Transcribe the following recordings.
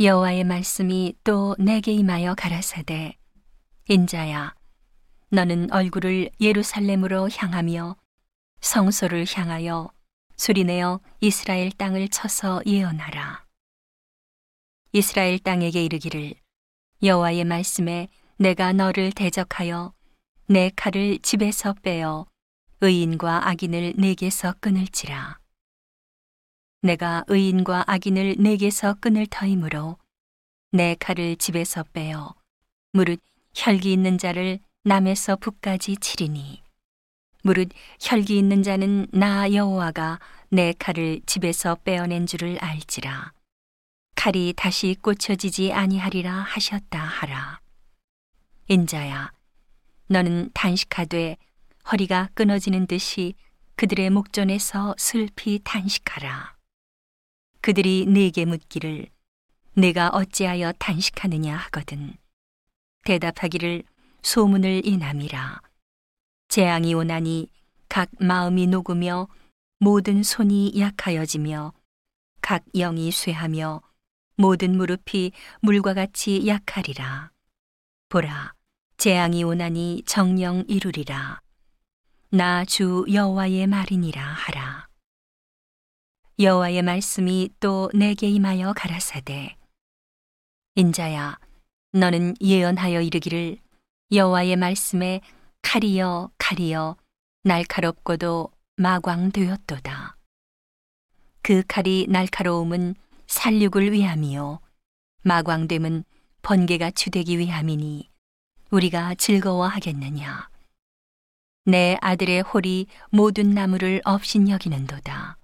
여호와의 말씀이 또 내게 임하여 가라사대 인자야 너는 얼굴을 예루살렘으로 향하며 성소를 향하여 소리내어 이스라엘 땅을 쳐서 예언하라. 이스라엘 땅에게 이르기를 여호와의 말씀에 내가 너를 대적하여 내 칼을 집에서 빼어 의인과 악인을 내게서 끊을지라 내가 의인과 악인을 내게서 끊을 터이므로 내 칼을 집에서 빼어 무릇 혈기 있는 자를 남에서 북까지 치리니. 무릇 혈기 있는 자는 나 여호와가 내 칼을 집에서 빼어낸 줄을 알지라. 칼이 다시 꽂혀지지 아니하리라 하셨다 하라. 인자야 너는 단식하되 허리가 끊어지는 듯이 그들의 목전에서 슬피 단식하라 그들이 내게 묻기를 내가 어찌하여 단식하느냐 하거든. 대답하기를 소문을 인함이라. 재앙이 오나니 각 마음이 녹으며 모든 손이 약하여지며 각 영이 쇠하며 모든 무릎이 물과 같이 약하리라. 보라 재앙이 오나니 정령 이루리라. 나 주 여호와의 말이니라 하라 여호와의 말씀이 또 내게 임하여 가라사대 인자야 너는 예언하여 이르기를 여호와의 말씀에 칼이여 칼이여 날카롭고도 마광되었도다. 그 칼이 날카로움은 살육을 위함이요 마광됨은 번개가 추되기 위함이니 우리가 즐거워하겠느냐? 내 아들의 홀이 모든 나무를 없인 여기는도다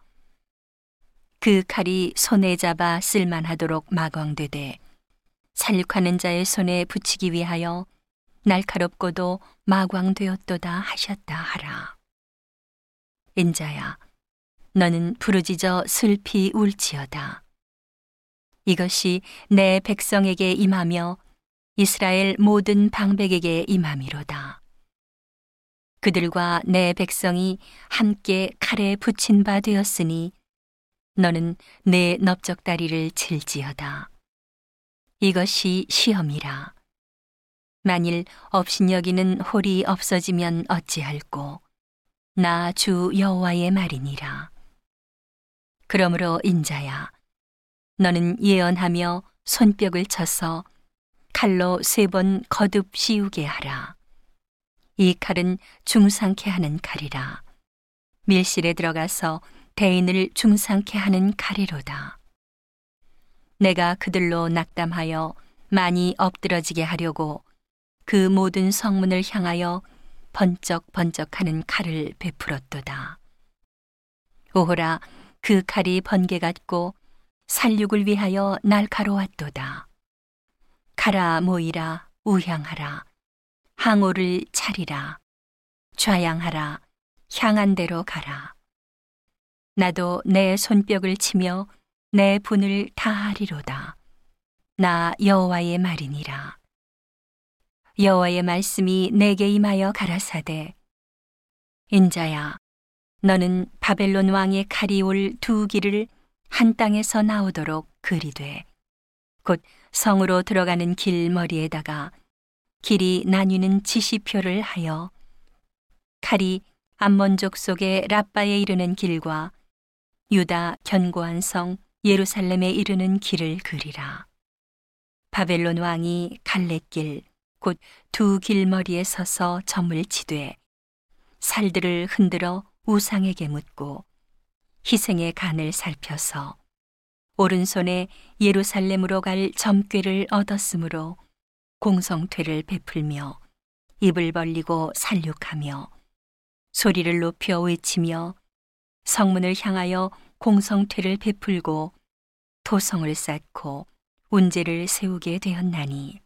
그 칼이 손에 잡아 쓸만하도록 마광되되 살육하는 자의 손에 붙이기 위하여 날카롭고도 마광되었도다 하셨다 하라. 인자야, 너는 부르짖어 슬피 울지어다. 이것이 내 백성에게 임하며 이스라엘 모든 방백에게 임함이로다. 그들과 내 백성이 함께 칼에 붙인 바 되었으니 너는 내 넓적다리를 칠지어다. 이것이 시험이라. 만일 업신여기는 홀이 없어지면 어찌할꼬. 나 주 여호와의 말이니라. 그러므로 인자야, 너는 예언하며 손뼉을 쳐서 칼로 세 번 거듭 씌우게 하라. 이 칼은 중상케 하는 칼이라. 밀실에 들어가서 대인을 중상케 하는 칼이로다. 내가 그들로 낙담하여 많이 엎드러지게 하려고 그 모든 성문을 향하여 번쩍번쩍하는 칼을 베풀었도다. 오호라 그 칼이 번개 같고 살육을 위하여 날카로웠도다. 가라 모이라 우향하라 항오를 차리라 좌양하라 향한 대로 가라. 나도 내 손뼉을 치며 내 분을 다하리로다. 나 여호와의 말이니라. 여호와의 말씀이 내게 임하여 가라사대. 인자야, 너는 바벨론 왕의 칼이 올 두 길을 한 땅에서 나오도록 그리되 곧 성으로 들어가는 길 머리에다가 길이 나뉘는 지시표를 하여 칼이 암몬족 속의 라빠에 이르는 길과 유다 견고한 성 예루살렘에 이르는 길을 그리라. 바벨론 왕이 갈래길 곧 두 길머리에 서서 점을 치되 살들을 흔들어 우상에게 묻고 희생의 간을 살펴서 오른손에 예루살렘으로 갈 점괘를 얻었으므로 공성퇴를 베풀며 입을 벌리고 살육하며 소리를 높여 외치며 성문을 향하여 공성퇴를 베풀고 토성을 쌓고 운제를 세우게 되었나니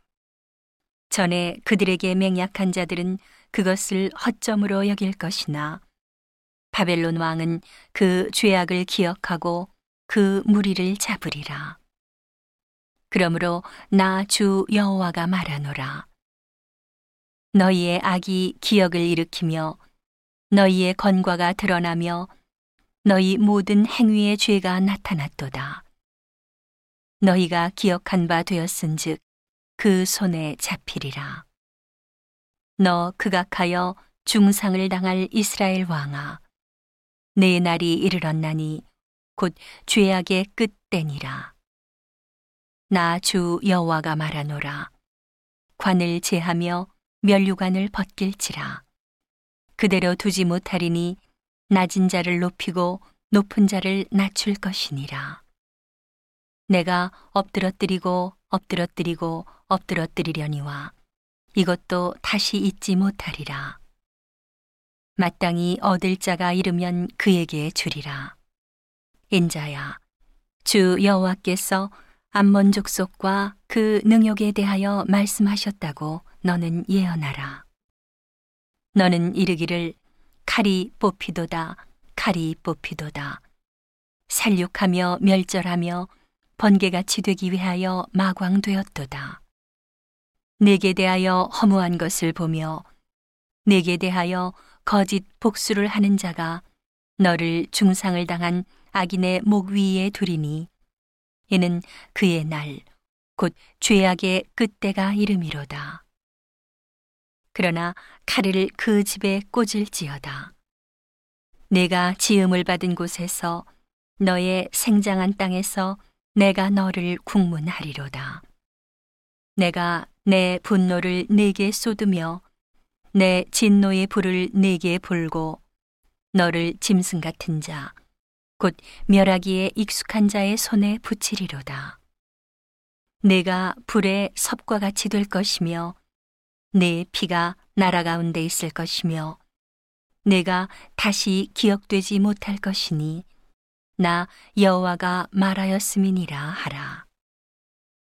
전에 그들에게 맹약한 자들은 그것을 허점으로 여길 것이나 바벨론 왕은 그 죄악을 기억하고 그 무리를 잡으리라. 그러므로 나 주 여호와가 말하노라. 너희의 악이 기억을 일으키며 너희의 건과가 드러나며 너희 모든 행위의 죄가 나타났도다. 너희가 기억한 바 되었은즉 그 손에 잡히리라. 너 극악하여 중상을 당할 이스라엘 왕아, 내 날이 이르렀나니 곧 죄악의 끝때니라. 나 주 여호와가 말하노라. 관을 제하며 면류관을 벗길지라. 그대로 두지 못하리니 낮은 자를 높이고 높은 자를 낮출 것이니라. 내가 엎드러뜨리고 엎드러뜨리고 엎드러뜨리려니와 이것도 다시 잊지 못하리라. 마땅히 얻을 자가 이르면 그에게 주리라. 인자야, 주 여호와께서 암몬 족속과 그 능욕에 대하여 말씀하셨다고 너는 예언하라. 너는 이르기를 칼이 뽑히도다, 칼이 뽑히도다. 살육하며 멸절하며 번개같이 되기 위하여 마광되었도다. 내게 대하여 허무한 것을 보며 내게 대하여 거짓 복수를 하는 자가 너를 중상을 당한 악인의 목 위에 두리니 이는 그의 날 곧 죄악의 끝때가 이름이로다. 그러나 칼을 그 집에 꽂을지어다. 내가 지음을 받은 곳에서 너의 생장한 땅에서 내가 너를 국문하리로다. 내가 내 분노를 내게 쏟으며 내 진노의 불을 내게 불고 너를 짐승 같은 자, 곧 멸하기에 익숙한 자의 손에 붙이리로다. 내가 불에 섭과 같이 될 것이며 내 피가 나라 가운데 있을 것이며 내가 다시 기억되지 못할 것이니 나 여호와가 말하였음이니라 하라.